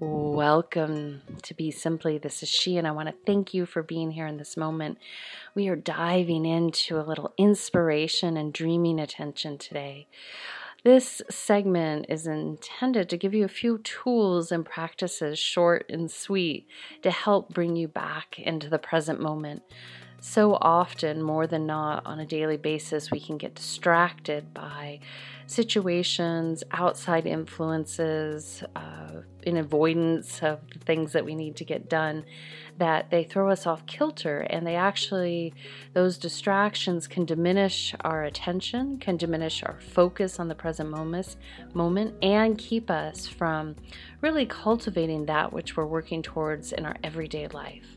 Welcome to Be Simply. This is she, and I want to thank you for being here in this moment. We are diving into a little inspiration and dreaming attention today. This segment is intended to give you a few tools and practices, short and sweet, to help bring you back into the present moment. So often, more than not, on a daily basis, we can get distracted by situations, outside influences, uh, in avoidance of the things that we need to get done, that they throw us off kilter and they actually, those distractions can diminish our attention, can diminish our focus on the present moment, moment and keep us from really cultivating that which we're working towards in our everyday life.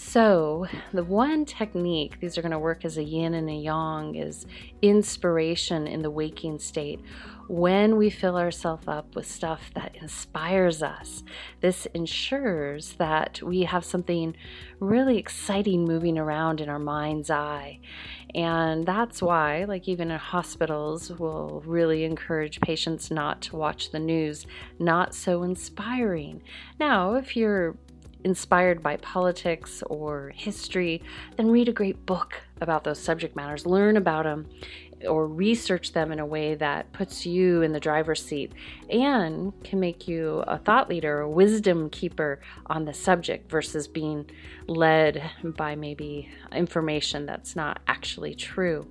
So, the one technique, these are going to work as a yin and a yang, is inspiration in the waking state. When we fill ourselves up with stuff that inspires us, this ensures that we have something really exciting moving around in our mind's eye. And that's why, like even in hospitals, we'll really encourage patients not to watch the news, not so inspiring. Now, if you're inspired by politics or history, then read a great book about those subject matters, learn about them, or research them in a way that puts you in the driver's seat and can make you a thought leader, a wisdom keeper on the subject versus being led by maybe information that's not actually true.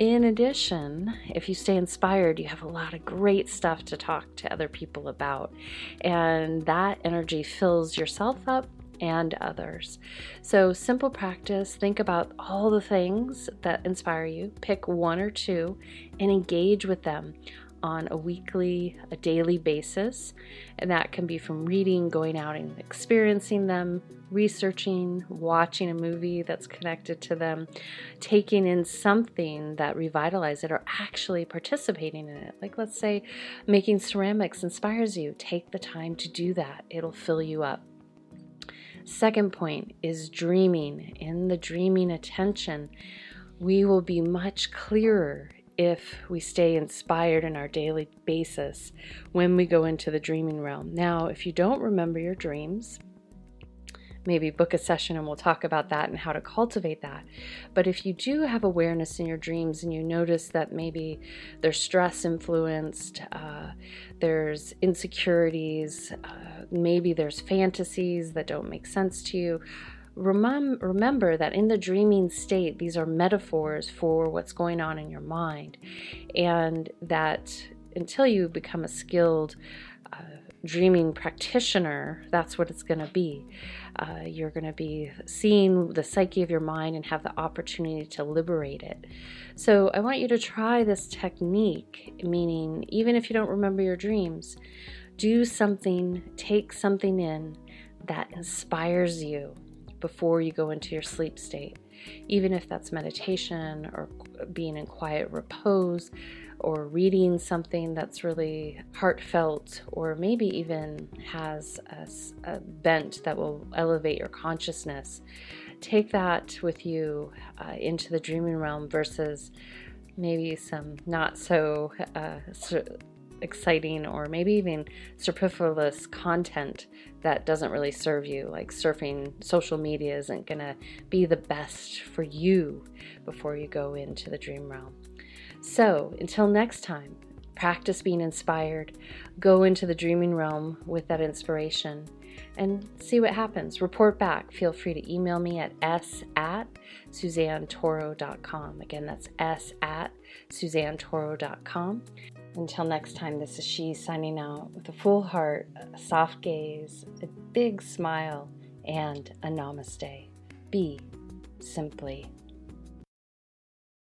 In addition, if you stay inspired, you have a lot of great stuff to talk to other people about, and that energy fills yourself up and others. So, simple practice think about all the things that inspire you, pick one or two, and engage with them on a weekly, a daily basis. And that can be from reading, going out and experiencing them, researching, watching a movie that's connected to them, taking in something that revitalizes it, or actually participating in it. Like, let's say, making ceramics inspires you. Take the time to do that, it'll fill you up. Second point is dreaming. In the dreaming attention, we will be much clearer if we stay inspired in our daily basis when we go into the dreaming realm. Now, if you don't remember your dreams, maybe book a session and we'll talk about that and how to cultivate that. But if you do have awareness in your dreams and you notice that maybe there's stress influenced, uh, there's insecurities, uh, maybe there's fantasies that don't make sense to you, Remem- remember that in the dreaming state, these are metaphors for what's going on in your mind, and that until you become a skilled uh, dreaming practitioner, that's what it's going to be. Uh, you're going to be seeing the psyche of your mind and have the opportunity to liberate it. So, I want you to try this technique, meaning, even if you don't remember your dreams, do something, take something in that inspires you before you go into your sleep state, even if that's meditation or being in quiet repose or reading something that's really heartfelt or maybe even has a, a bent that will elevate your consciousness. Take that with you uh, into the dreaming realm versus maybe some not so uh, exciting or maybe even superfluous content that doesn't really serve you. Like surfing social media isn't going to be the best for you before you go into the dream realm. So, until next time, practice being inspired, go into the dreaming realm with that inspiration and see what happens. Report back. Feel free to email me at s at suzannetoro.com. Again, that's s at suzannetoro.com. Until next time, this is she signing out with a full heart, a soft gaze, a big smile, and a namaste. Be simply